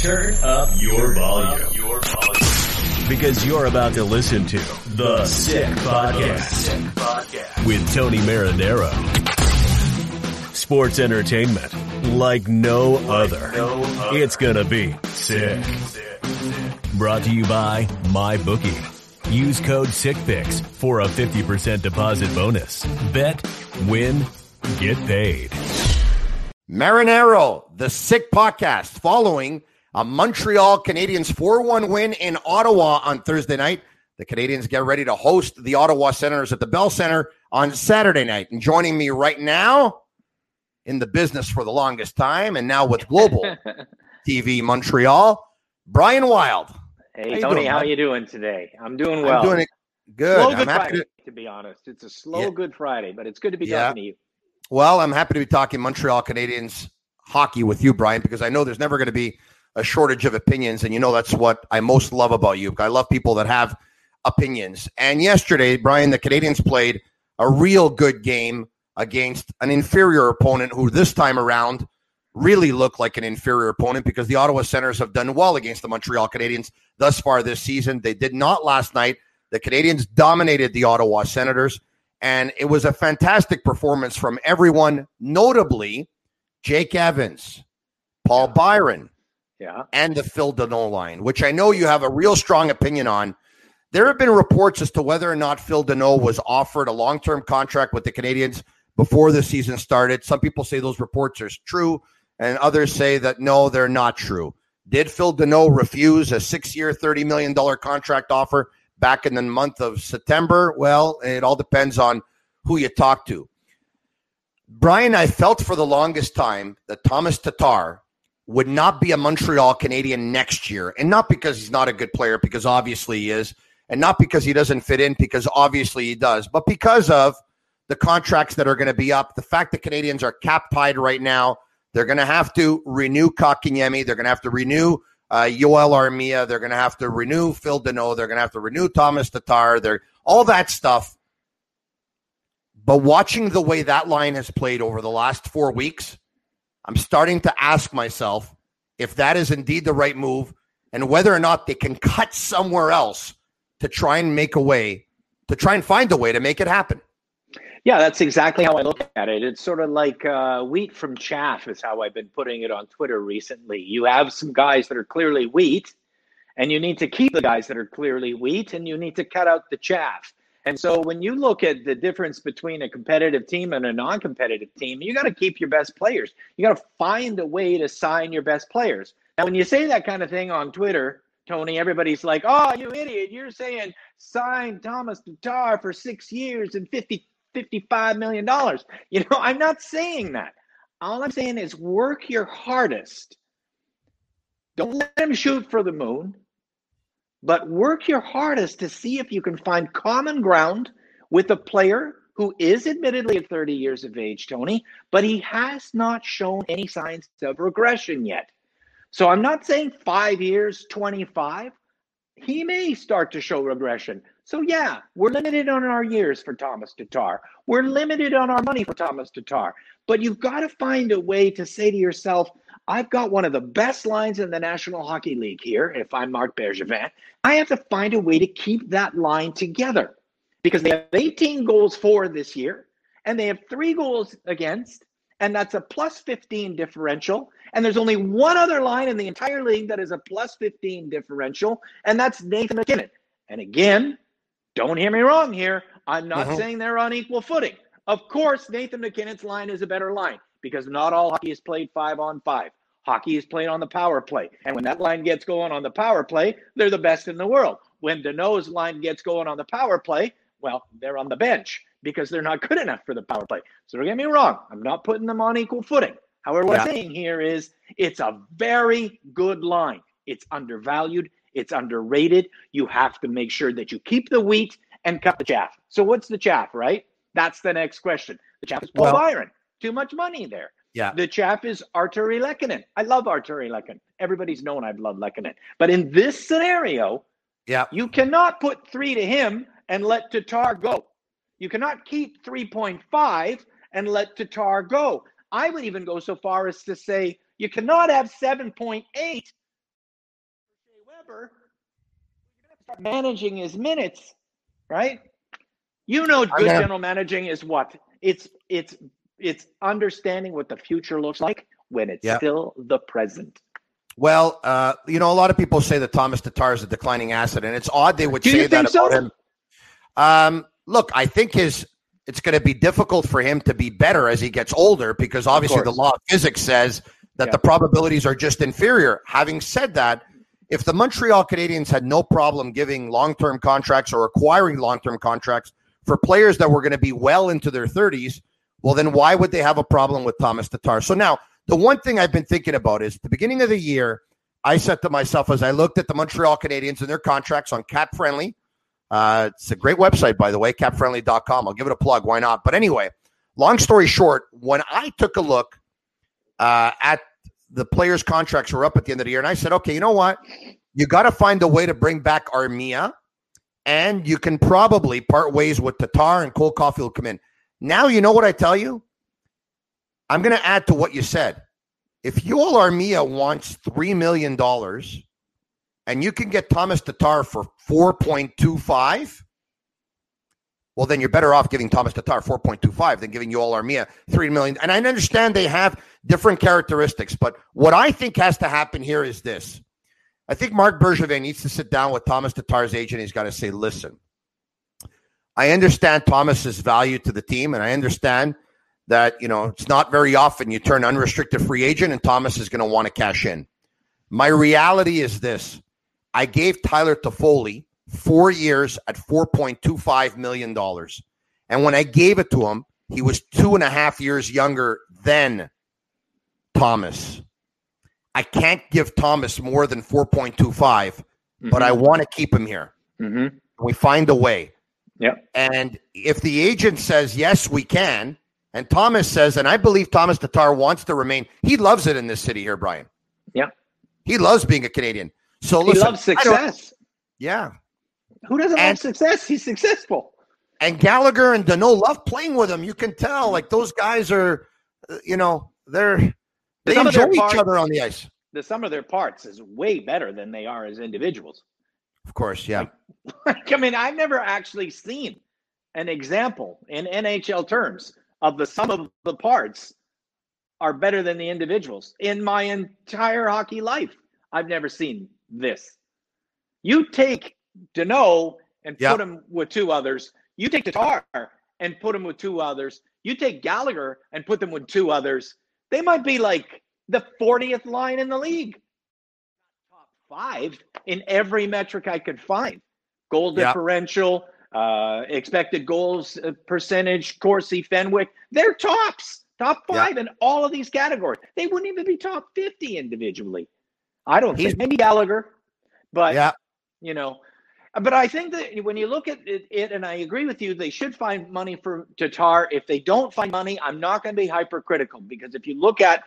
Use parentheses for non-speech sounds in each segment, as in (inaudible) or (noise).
Turn up your volume. Your volume. Because you're about to listen to The Sick Podcast with Tony Marinaro. Sports entertainment like no other. It's gonna be sick. Brought to you by MyBookie. Use code SICKPICS for a 50% deposit bonus. Bet, win, get paid. Marinaro, the Sick Podcast, following a Montreal Canadiens 4 1 win in Ottawa on Thursday night. The Canadiens get ready to host the Ottawa Senators at the Bell Center on Saturday night. And joining me right now in the business for the longest time and now with Global (laughs) TV Montreal, Brian Wilde. Hey How Tony, doing, how bud? you doing today? I'm doing well. I'm doing it good. Slow I'm Good happy Friday, to, to, be honest. It's a slow Yeah. Good Friday, but it's good to be Yeah. talking to you. well, I'm happy to be talking Montreal Canadiens hockey with you, Brian, because I know there's never going to be a shortage of opinions. And you know, that's what I most love about you. I love people that have opinions. And yesterday, Brian, the Canadiens played a real good game against an inferior opponent who this time around really looked like an inferior opponent because the Ottawa Senators have done well against the Montreal Canadiens thus far this season. They did not last night. The Canadiens dominated the Ottawa Senators, and it was a fantastic performance from everyone, notably Jake Evans, Paul Byron, Yeah. and the Phil Danault line, which I know you have a real strong opinion on. There have been reports as to whether or not Phil Danault was offered a long term contract with the Canadiens before the season started. Some people say those reports are true, and others say that no, they're not true. Did Phil Danault refuse a six year, $30 million contract offer back in the month of September? Well, it all depends on who you talk to. Brian, I felt for the longest time that Thomas Tatar would not be a Montreal Canadian next year. And not because he's not a good player, because obviously he is, and not because he doesn't fit in, because obviously he does, but because of the contracts that are going to be up. The fact that Canadiens are cap tied right now, they're going to have to renew Kotkaniemi. They're going to have to renew uh, Yoel Armia. They're going to have to renew Phil Danault. They're going to have to renew Thomas Tatar. They're all that stuff. But watching the way that line has played over the last four weeks, I'm starting to ask myself if that is indeed the right move and whether or not they can cut somewhere else to try and make a way, to try and find a way to make it happen. Yeah, that's exactly how I look at it. It's sort of like uh, wheat from chaff, is how I've been putting it on Twitter recently. You have some guys that are clearly wheat, and you need to keep the guys that are clearly wheat, and you need to cut out the chaff. And so when you look at the difference between a competitive team and a non competitive team, you got to keep your best players. You got to find a way to sign your best players. Now, when you say that kind of thing on Twitter, Tony, everybody's like, oh, you idiot. You're saying sign Thomas Tatar for six years and 50 $55 million. (laughs) You know, I'm not saying that. All I'm saying is work your hardest. Don't let him shoot for the moon, but work your hardest to see if you can find common ground with a player who is admittedly at 30 years of age, Tony, but he has not shown any signs of regression yet. So I'm not saying five years, 25. He may start to show regression. So yeah, we're limited on our years for Thomas Tatar. We're limited on our money for Thomas Tatar. But you've got to find a way to say to yourself, I've got one of the best lines in the National Hockey League here. If I'm Marc Bergevin, I have to find a way to keep that line together because they have 18 goals for this year and they have three goals against, and that's a plus 15 differential. And there's only one other line in the entire league that is a plus 15 differential, and that's Nathan MacKinnon. And again, don't hear me wrong here. I'm not Mhm. saying they're on equal footing. Of course, Nathan MacKinnon's line is a better line because not all hockey is played five on five. Hockey is played on the power play. And when that line gets going on the power play, they're the best in the world. When Danault's line gets going on the power play, well, they're on the bench because they're not good enough for the power play. So don't get me wrong. I'm not putting them on equal footing. However, what I'm saying here is it's a very good line. It's undervalued. It's underrated. You have to make sure that you keep the wheat and cut the chaff. So what's the chaff, right? That's the next question. The chaff is Paul well, Byron. Too much money there. Yeah. The chaff is Artturi Lehkonen. I love Artturi Lehkonen. Everybody's known I've loved Lehkonen. But in this scenario, yeah, you cannot put three to him and let Tatar go. You cannot keep 3.5 and let Tatar go. I would even go so far as to say you cannot have 7.8 Weber. Start managing his minutes, right? You know, good general managing is what? It's it's it's understanding what the future looks like when it's yep. still the present. Well, uh, you know, a lot of people say that Thomas Tatar is a declining asset, and it's odd they would Do say that so? about him. Um, look, I think his it's going to be difficult for him to be better as he gets older because obviously the law of physics says that yeah. the probabilities are just inferior. Having said that, if the Montreal Canadiens had no problem giving long-term contracts or acquiring long-term contracts for players that were going to be well into their 30s, well, then why would they have a problem with Thomas Tatar? So now, the one thing I've been thinking about is the beginning of the year, I said to myself as I looked at the Montreal Canadiens and their contracts on Cap Friendly. Uh, it's a great website, by the way, capfriendly.com. I'll give it a plug. Why not? But anyway, long story short, when I took a look uh, at the players' contracts were up at the end of the year, and I said, okay, you know what? You got to find a way to bring back Armia, and you can probably part ways with Tatar and Cole Caufield come in. Now, you know what I tell you? I'm going to add to what you said. If Yoel Armia wants $3 million and you can get Thomas Tatar for 4.25, well, then you're better off giving Thomas Tatar 4.25 than giving Yoel Armia 3 million. And I understand they have different characteristics, but what I think has to happen here is this. I think Marc Bergevin needs to sit down with Thomas Tatar's agent. He's got to say, listen, I understand Thomas's value to the team, and I understand that you know it's not very often you turn unrestricted free agent, and Thomas is going to want to cash in. My reality is this: I gave Tyler Toffoli four years at four point two five million dollars, and when I gave it to him, he was two and a half years younger than Thomas. I can't give Thomas more than 4.25, mm-hmm. but I mm-hmm. want to keep him here. Mm-hmm. We find a way. Yeah. And if the agent says, yes, we can, and Thomas says, and I believe Thomas Tatar wants to remain, he loves it in this city here, Brian. Yeah. He loves being a Canadian. So listen, he loves success. Yeah. Who doesn't and, love success? He's successful. And Gallagher and Danault love playing with him. You can tell, like those guys are, uh, you know, they're they some enjoy each other on the ice. The sum of their parts is way better than they are as individuals. Of course, yeah. (laughs) Like, I mean, I've never actually seen an example in NHL terms of the sum of the parts are better than the individuals in my entire hockey life. I've never seen this. You take Danault and yep. put him with two others. You take Tatar and put him with two others. You take Gallagher and put them with two others. They might be like the 40th line in the league five in every metric I could find goal differential, uh, expected goals uh, percentage, Corsi, Fenwick. They're tops, top five in all of these categories. They wouldn't even be top 50 individually. I don't He's, think maybe Gallagher, but yeah. you know, but I think that when you look at it, it, and I agree with you, they should find money for Tatar. If they don't find money, I'm not going to be hypercritical because if you look at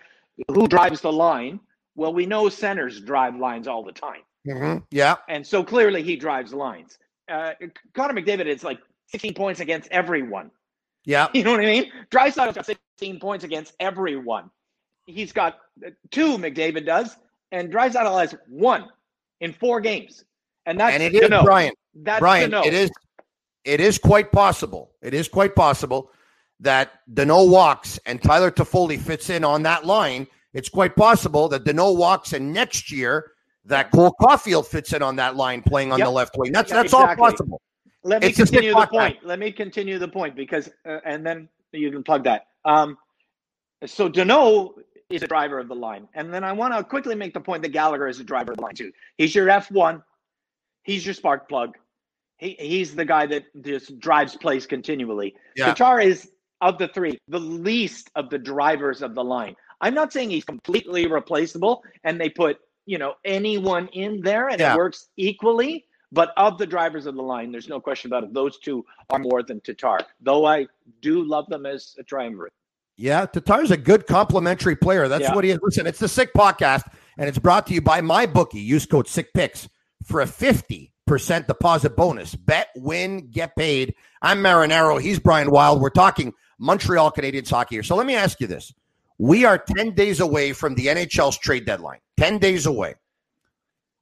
who drives the line, well, we know centers drive lines all the time. Mm-hmm. Yeah. And so clearly he drives lines. Uh, Connor McDavid is like 16 points against everyone. Yeah. (laughs) You know what I mean? Draisaitl's got 16 points against everyone. He's got two, McDavid does, and Draisaitl has one in four games. And that's and it is Brian. That's Brian, it is it is quite possible. It is quite possible that Danault walks and Tyler Toffoli fits in on that line it's quite possible that Danault walks and next year that Cole Caufield fits in on that line playing on yep. the left wing. That's that's exactly. all possible. Let me it's continue the point. Let me continue the point because, uh, and then you can plug that. Um, so Danault is a driver of the line, and then I want to quickly make the point that Gallagher is a driver of the line too. He's your F one. He's your spark plug. He, he's the guy that just drives plays continually. Yeah. Tatar is of the three, the least of the drivers of the line. I'm not saying he's completely replaceable and they put you know anyone in there, and Yeah. it works equally. But of the drivers of the line, there's no question about it. Those two are more than Tatar, though I do love them as a triumvirate. Yeah, Tatar's a good complimentary player. That's Yeah. what he is. Listen, it's the Sick Podcast, and it's brought to you by my bookie. Use code Sick Picks for a fifty percent deposit bonus. Bet, win, get paid. I'm Marinaro. He's Brian Wilde. We're talking Montreal Canadiens hockey here. So let me ask you this: We are ten days away from the NHL's trade deadline. Ten days away.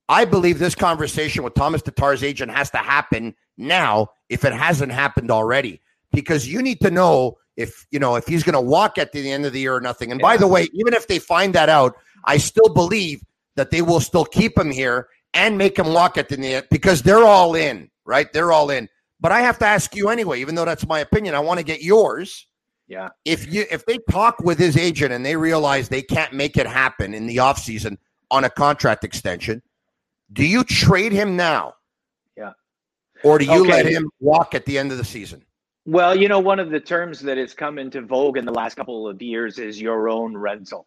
I believe this conversation with Thomas Tatar's agent has to happen now if it hasn't happened already because you need to know if you know if he's going to walk at the end of the year or nothing. And by the way, even if they find that out, I still believe that they will still keep him here and make him walk at the end because they're all in, right? They're all in. But I have to ask you anyway, even though that's my opinion. I want to get yours. Yeah. If you if they talk with his agent and they realize they can't make it happen in the offseason on a contract extension, do you trade him now? Yeah. Or do you Okay. let him walk at the end of the season? Well, you know, one of the terms that has come into vogue in the last couple of years is your own rental.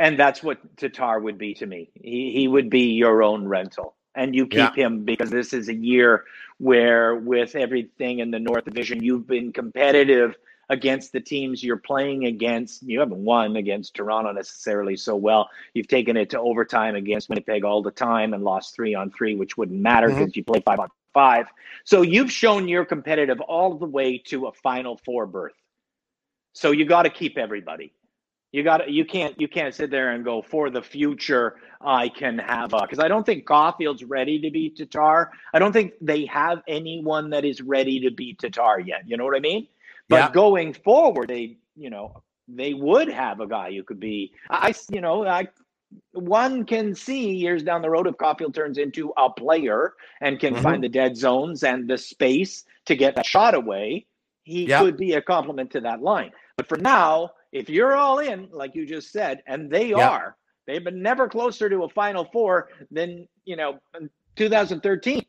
And that's what Tatar would be to me. He, he would be your own rental. And you keep him because this is a year where, with everything in the North Division, you've been competitive against the teams you're playing against. You haven't won against Toronto necessarily so well. You've taken it to overtime against Winnipeg all the time and lost three on three, which wouldn't matter mm-hmm. because you play five on five. So you've shown you're competitive all the way to a Final Four berth. So you got to keep everybody. You got you can't you can't sit there and go for the future. I can have because I don't think Caufield's ready to be Tatar. I don't think they have anyone that is ready to be Tatar yet. You know what I mean? But Yeah. going forward, they you know they would have a guy who could be. I you know I one can see years down the road if Caufield turns into a player and can Mhm. find the dead zones and the space to get that shot away, he Yeah. could be a complement to that line. But for now, if you're all in, like you just said, and they Yeah. are, they've been never closer to a Final Four than you know 2013.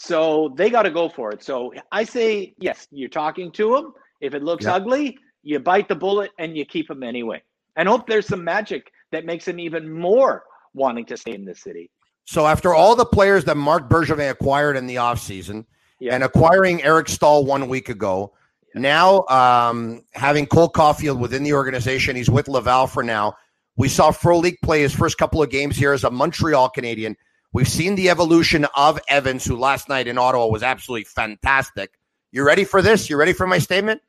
So they got to go for it. So I say yes. You're talking to them. If it looks Yeah. ugly, you bite the bullet and you keep them anyway, and hope there's some magic that makes them even more wanting to stay in the city. So after all the players that Marc Bergevin acquired in the offseason Yeah. and acquiring Eric Staal one week ago, now um, having Cole Caufield within the organization, he's with Laval for now. We saw Frolik play his first couple of games here as a Montreal Canadian. We've seen the evolution of Evans, who last night in Ottawa was absolutely fantastic. You ready for this? You ready for my statement?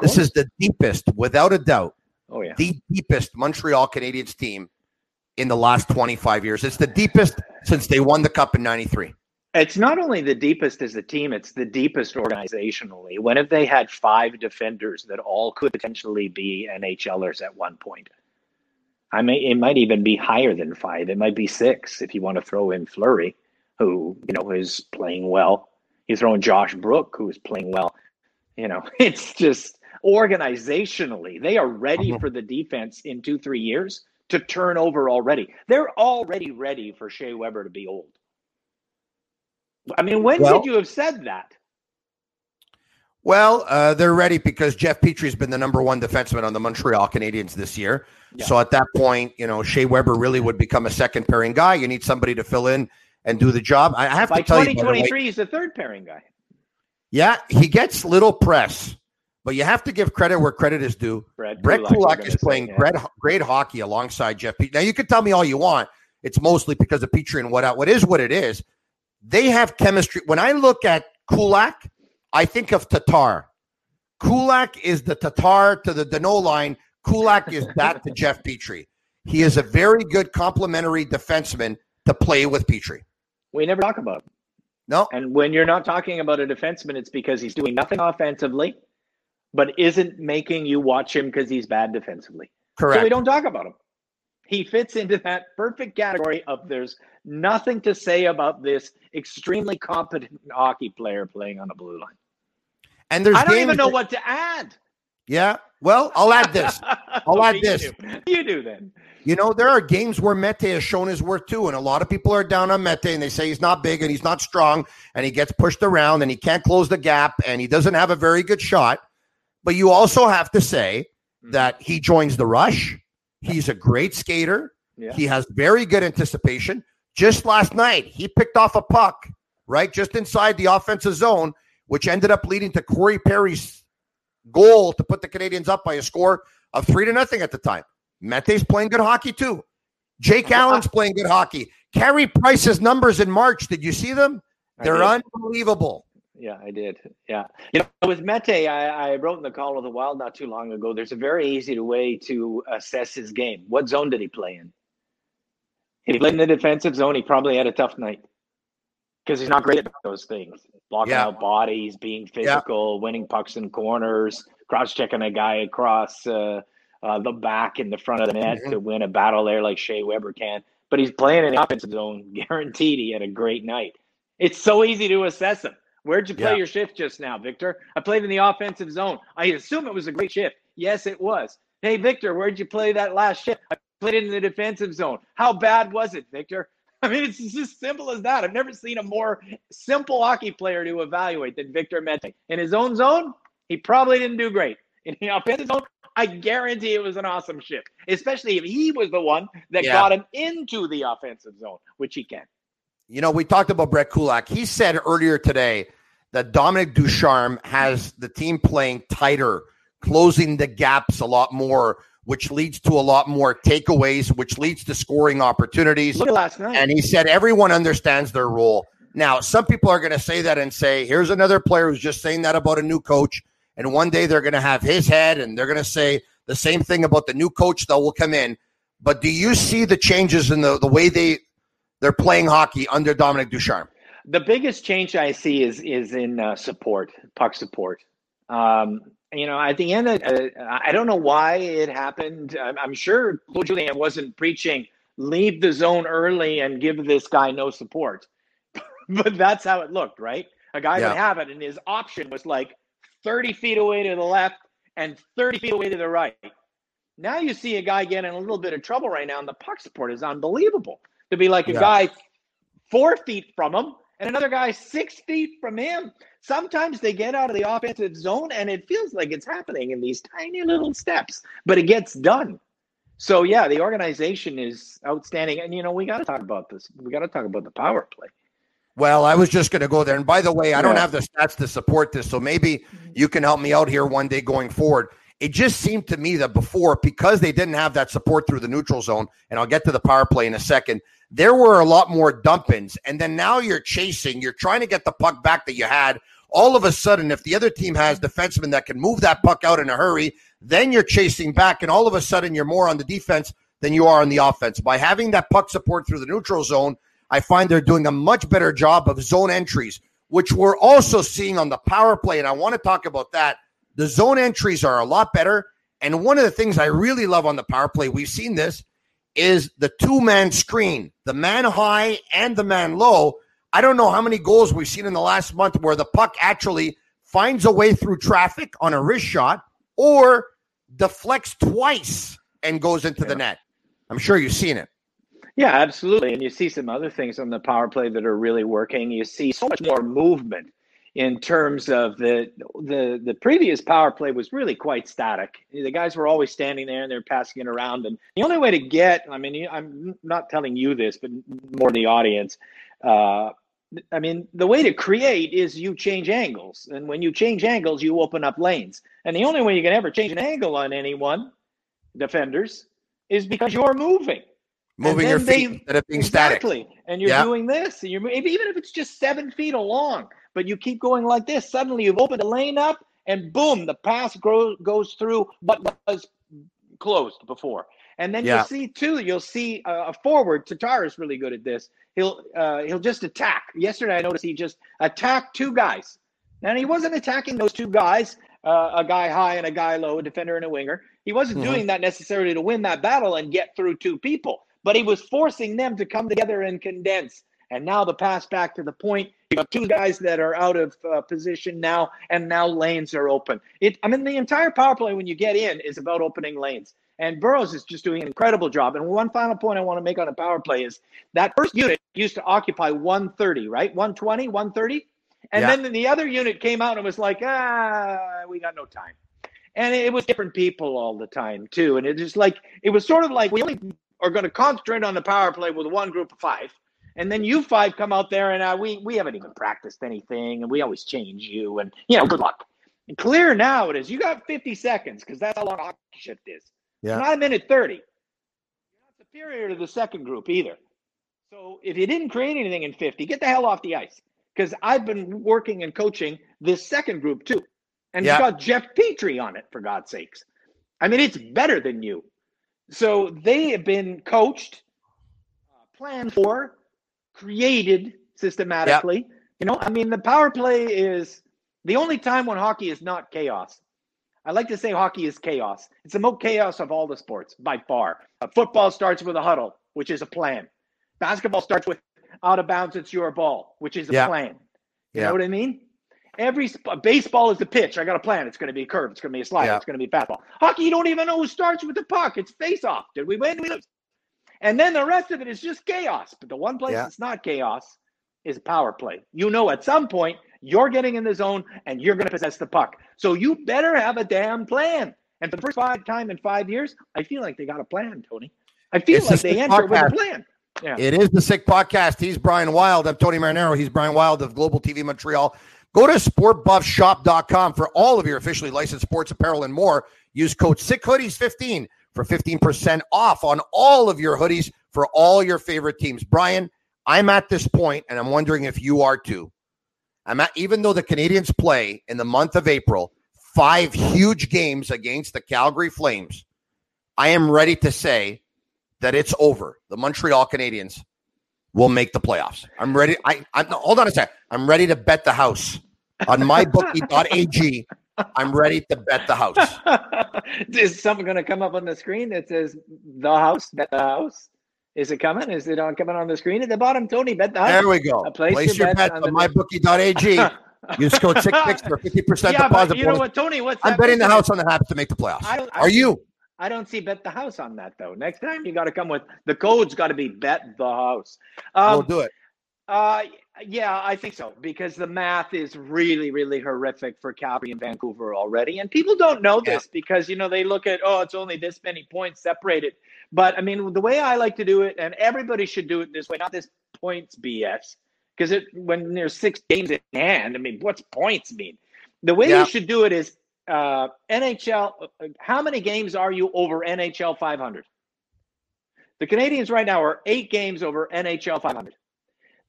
This is the deepest, without a doubt, oh yeah. the deepest Montreal Canadiens team in the last 25 years. It's the deepest since they won the cup in 93. It's not only the deepest as a team, it's the deepest organizationally. When have they had five defenders that all could potentially be NHLers at one point? I may it might even be higher than five. It might be six if you want to throw in Fleury, who, you know, is playing well. You throw in Josh Brook, who is playing well. You know, (laughs) it's just organizationally, they are ready Mhm. for the defense in two, three years to turn over already. They're already ready for Shea Weber to be old. I mean, when Well- did you have said that? Well, uh, they're ready because Jeff Petry's been the number one defenseman on the Montreal Canadiens this year. Yeah. So at that point, you know, Shea Weber really would become a second pairing guy. You need somebody to fill in and do the job. I have By to tell you, the way, 2023, he's the third pairing guy. yeah, he gets little press, but you have to give credit where credit is due. Brett, Brett Kulak, Kulak is say, playing yeah. great, hockey alongside Jeff Petry. Now you can tell me all you want. It's mostly because of Petry and what what is what it is. They have chemistry. When I look at Kulak, I think of Tatar. Kulak is the Tatar to the Danault line. Kulak is that to Jeff Petry. He is a very good complementary defenseman to play with Petry. We never talk about him. No, And when you're not talking about a defenseman, it's because he's doing nothing offensively, but isn't making you watch him because he's bad defensively. correct. So we don't talk about him. He fits into that perfect category of there's nothing to say about this extremely competent hockey player playing on the blue line. and there's I don't even know that- what to add. Yeah. Well, I'll add this. (laughs) I'll add Okay, this. You do. you do then. You know, there are games where Mete has shown his worth too, and a lot of people are down on Mete and they say he's not big and he's not strong and he gets pushed around and he can't close the gap and he doesn't have a very good shot. But you also have to say hmm. that he joins the rush. He's a great skater. Yeah. He has very good anticipation. Just last night, he picked off a puck, right, just inside the offensive zone, which ended up leading to Corey Perry's goal to put the Canadiens up by a score of three to nothing at the time. Mete's playing good hockey too. Jake Allen's playing good hockey. Carey Price's numbers in March, did you see them? They're unbelievable. Yeah, I did. Yeah. You know, with Mete, I, I wrote in the Call of the Wilde not too long ago, there's a very easy way to assess his game. What zone did he play in? If he played in the defensive zone, he probably had a tough night because he's not great at those things blocking yeah. out bodies, being physical, yeah. winning pucks in corners, cross checking a guy across uh, uh, the back in the front of the net mm-hmm. to win a battle there like Shea Weber can. But he's playing in the offensive zone, (laughs) guaranteed he had a great night. It's so easy to assess him. Where'd you play yeah. your shift just now, Victor? I played in the offensive zone. I assume it was a great shift. Yes, it was. Hey, Victor, where'd you play that last shift? I played in the defensive zone. How bad was it, Victor? I mean, it's as simple as that. I've never seen a more simple hockey player to evaluate than Victor Mete. In his own zone, he probably didn't do great. In the offensive zone, I guarantee it was an awesome shift, especially if he was the one that yeah. got him into the offensive zone, which he can. You know, we talked about Brett Kulak. He said earlier today that Dominique Ducharme has the team playing tighter, closing the gaps a lot more, which leads to a lot more takeaways, which leads to scoring opportunities. Look at last night. And he said everyone understands their role. Now, some people are going to say that and say, here's another player who's just saying that about a new coach. And one day they're going to have his head and they're going to say the same thing about the new coach that will come in. But do you see the changes in the, the way they they're playing hockey under Dominique Ducharme. The biggest change I see is is in uh, support, puck support. Um, you know, at the end, of, uh, I don't know why it happened. I'm, I'm sure Julien wasn't preaching leave the zone early and give this guy no support, (laughs) but that's how it looked, right? A guy yeah. would have it, and his option was like 30 feet away to the left and 30 feet away to the right. Now you see a guy getting a little bit of trouble right now, and the puck support is unbelievable to be like a yeah. guy four feet from him and another guy six feet from him. Sometimes they get out of the offensive zone and it feels like it's happening in these tiny little steps, but it gets done. So yeah, the organization is outstanding. And you know, we got to talk about this. We got to talk about the power play. Well, I was just going to go there. And by the way, I yeah. don't have the stats to support this. So maybe mm-hmm. you can help me out here one day going forward. It just seemed to me that before, because they didn't have that support through the neutral zone, and I'll get to the power play in a second, there were a lot more dump ins. And then now you're chasing, you're trying to get the puck back that you had. All of a sudden, if the other team has defensemen that can move that puck out in a hurry, then you're chasing back, and all of a sudden you're more on the defense than you are on the offense. By having that puck support through the neutral zone, I find they're doing a much better job of zone entries, which we're also seeing on the power play. And I want to talk about that. The zone entries are a lot better. And one of the things I really love on the power play, we've seen this, is the two man screen, the man high and the man low. I don't know how many goals we've seen in the last month where the puck actually finds a way through traffic on a wrist shot or deflects twice and goes into yeah. the net. I'm sure you've seen it. Yeah, absolutely. And you see some other things on the power play that are really working. You see so much more movement in terms of the the the previous power play was really quite static. The guys were always standing there and they're passing it around. And the only way to get, I mean, I'm not telling you this, but more the audience. Uh, I mean, the way to create is you change angles, and when you change angles, you open up lanes. And the only way you can ever change an angle on anyone, defenders, is because you're moving. Moving your feet they, instead of being exactly. static. And you're yeah. doing this, and you're even if it's just seven feet along but you keep going like this. Suddenly you've opened a lane up, and boom, the pass grows, goes through what was closed before. And then yeah. you'll see too. You'll see uh, a forward. Tatar is really good at this. He'll uh, he'll just attack. Yesterday I noticed he just attacked two guys. And he wasn't attacking those two guys, uh, a guy high and a guy low, a defender and a winger. He wasn't mm-hmm. doing that necessarily to win that battle and get through two people, but he was forcing them to come together and condense and now the pass back to the point. You have two guys that are out of uh, position now, and now lanes are open. It, I mean, the entire power play when you get in is about opening lanes. And Burrows is just doing an incredible job. And one final point I want to make on a power play is that first unit used to occupy 130, right? 120, 130. And yeah. then the other unit came out and was like, ah, we got no time. And it was different people all the time too. And it just like it was sort of like we only are going to concentrate on the power play with one group of five. And then you five come out there and uh, we we haven't even practiced anything and we always change you and you know good luck. And clear now it is. You got 50 seconds because that's how long hockey shift is. Yeah. Not a minute 30. You're not superior to the second group either. So if you didn't create anything in 50, get the hell off the ice. Because I've been working and coaching this second group too. And yeah. it's got Jeff Petry on it, for God's sakes. I mean, it's better than you. So they have been coached, uh, planned for, created systematically. Yep. You know, I mean, the power play is the only time when hockey is not chaos. I like to say hockey is chaos. It's the most chaos of all the sports by far. Uh, football starts with a huddle, which is a plan. Basketball starts with out of bounds, it's your ball, which is a yeah. plan. You yeah. know what I mean? Every sp- baseball is a pitch. I got a plan. It's going to be a curve. It's going to be a slide. It's going to be a fastball. Hockey, you don't even know who starts with the puck. It's face off. Did we win? we lose? And then the rest of it is just chaos. But the one place yeah. that's not chaos is power play. You know, at some point, you're getting in the zone and you're going to possess the puck. So you better have a damn plan. And for the first five time in five years, I feel like they got a plan, Tony. I feel it's like they entered with a plan. Yeah. It is the Sick Podcast. He's Brian Wilde. I'm Tony Marinaro. He's Brian Wilde of Global TV Montreal. Go to sportbuffshop.com for all of your officially licensed sports apparel and more. Use code SICKHoodies15 for 15% off on all of your hoodies for all your favorite teams. Brian, I'm at this point, and I'm wondering if you are too. I'm at, even though the Canadiens play in the month of April, five huge games against the Calgary Flames, I am ready to say that it's over. The Montreal Canadiens will make the playoffs. I'm ready. I, I hold on a sec. I'm ready to bet the house on mybookie.ag (laughs) I'm ready to bet the house. (laughs) Is something going to come up on the screen that says the house, bet the house? Is it coming? Is it on coming on the screen at the bottom? Tony, bet the house. There we go. Place, place, your, your bet, bet on, on mybookie.ag. Use code six six for fifty percent yeah, deposit. you know what, Tony? What's I'm betting the house on the Habs to make the playoffs. I, I, Are you? I don't see bet the house on that though. Next time you got to come with the code's got to be bet the house. Um, we'll do it. Uh, yeah, I think so because the math is really, really horrific for Calgary and Vancouver already, and people don't know this yeah. because you know they look at oh, it's only this many points separated. But I mean, the way I like to do it, and everybody should do it this way, not this points BS, because it when there's six games in hand. I mean, what's points mean? The way yeah. you should do it is uh, NHL. Uh, how many games are you over NHL 500? The Canadiens right now are eight games over NHL 500.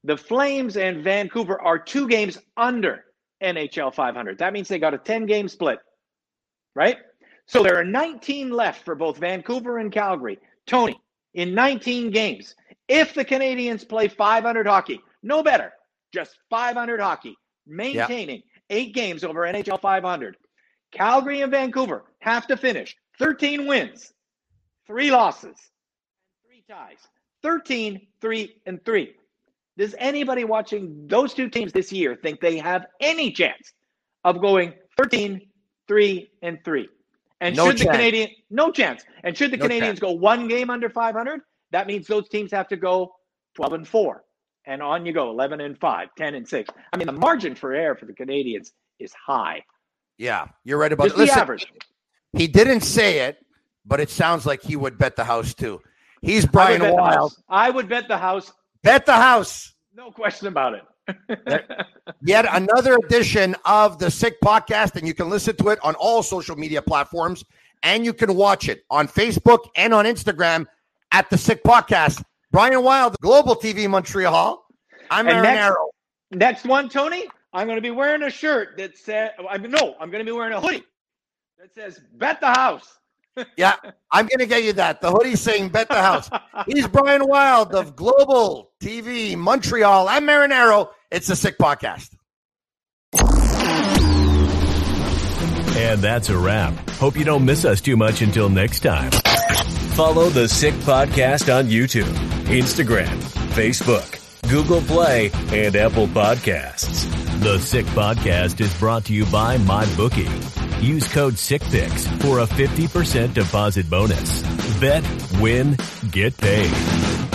The Flames and Vancouver are two games under NHL 500. That means they got a 10 game split, right? So there are 19 left for both Vancouver and Calgary. Tony, in 19 games, if the Canadiens play 500 hockey, no better, just 500 hockey, maintaining eight games over NHL 500, Calgary and Vancouver have to finish 13 wins, three losses, three ties. 13, 3, and 3. Does anybody watching those two teams this year think they have any chance of going 13, 3, and 3? And no should chance. the Canadian no chance. And should the no Canadiens chance. go one game under 500, that means those teams have to go 12 and 4. And on you go, 11 and 5, 10 and 6. I mean, the margin for error for the Canadiens is high. Yeah, you're right about Just it. Listen, the average. He didn't say it, but it sounds like he would bet the house too. He's Brian I Wilde. I would bet the house Bet the house. No question about it. (laughs) Yet another edition of the Sick Podcast, and you can listen to it on all social media platforms, and you can watch it on Facebook and on Instagram at the Sick Podcast. Brian Wilde, Global TV Montreal. I'm Aaron next, Arrow. Next one, Tony. I'm going to be wearing a shirt that says, I mean, no, I'm going to be wearing a hoodie that says "Bet the House." Yeah, I'm going to get you that. The hoodie saying bet the house. (laughs) He's Brian Wilde of Global TV Montreal. I'm Marinaro. It's the Sick Podcast. And that's a wrap. Hope you don't miss us too much until next time. Follow the Sick Podcast on YouTube, Instagram, Facebook, Google Play, and Apple Podcasts. The Sick Podcast is brought to you by MyBookie. Use code SICKPICS for a 50% deposit bonus. Bet, win, get paid.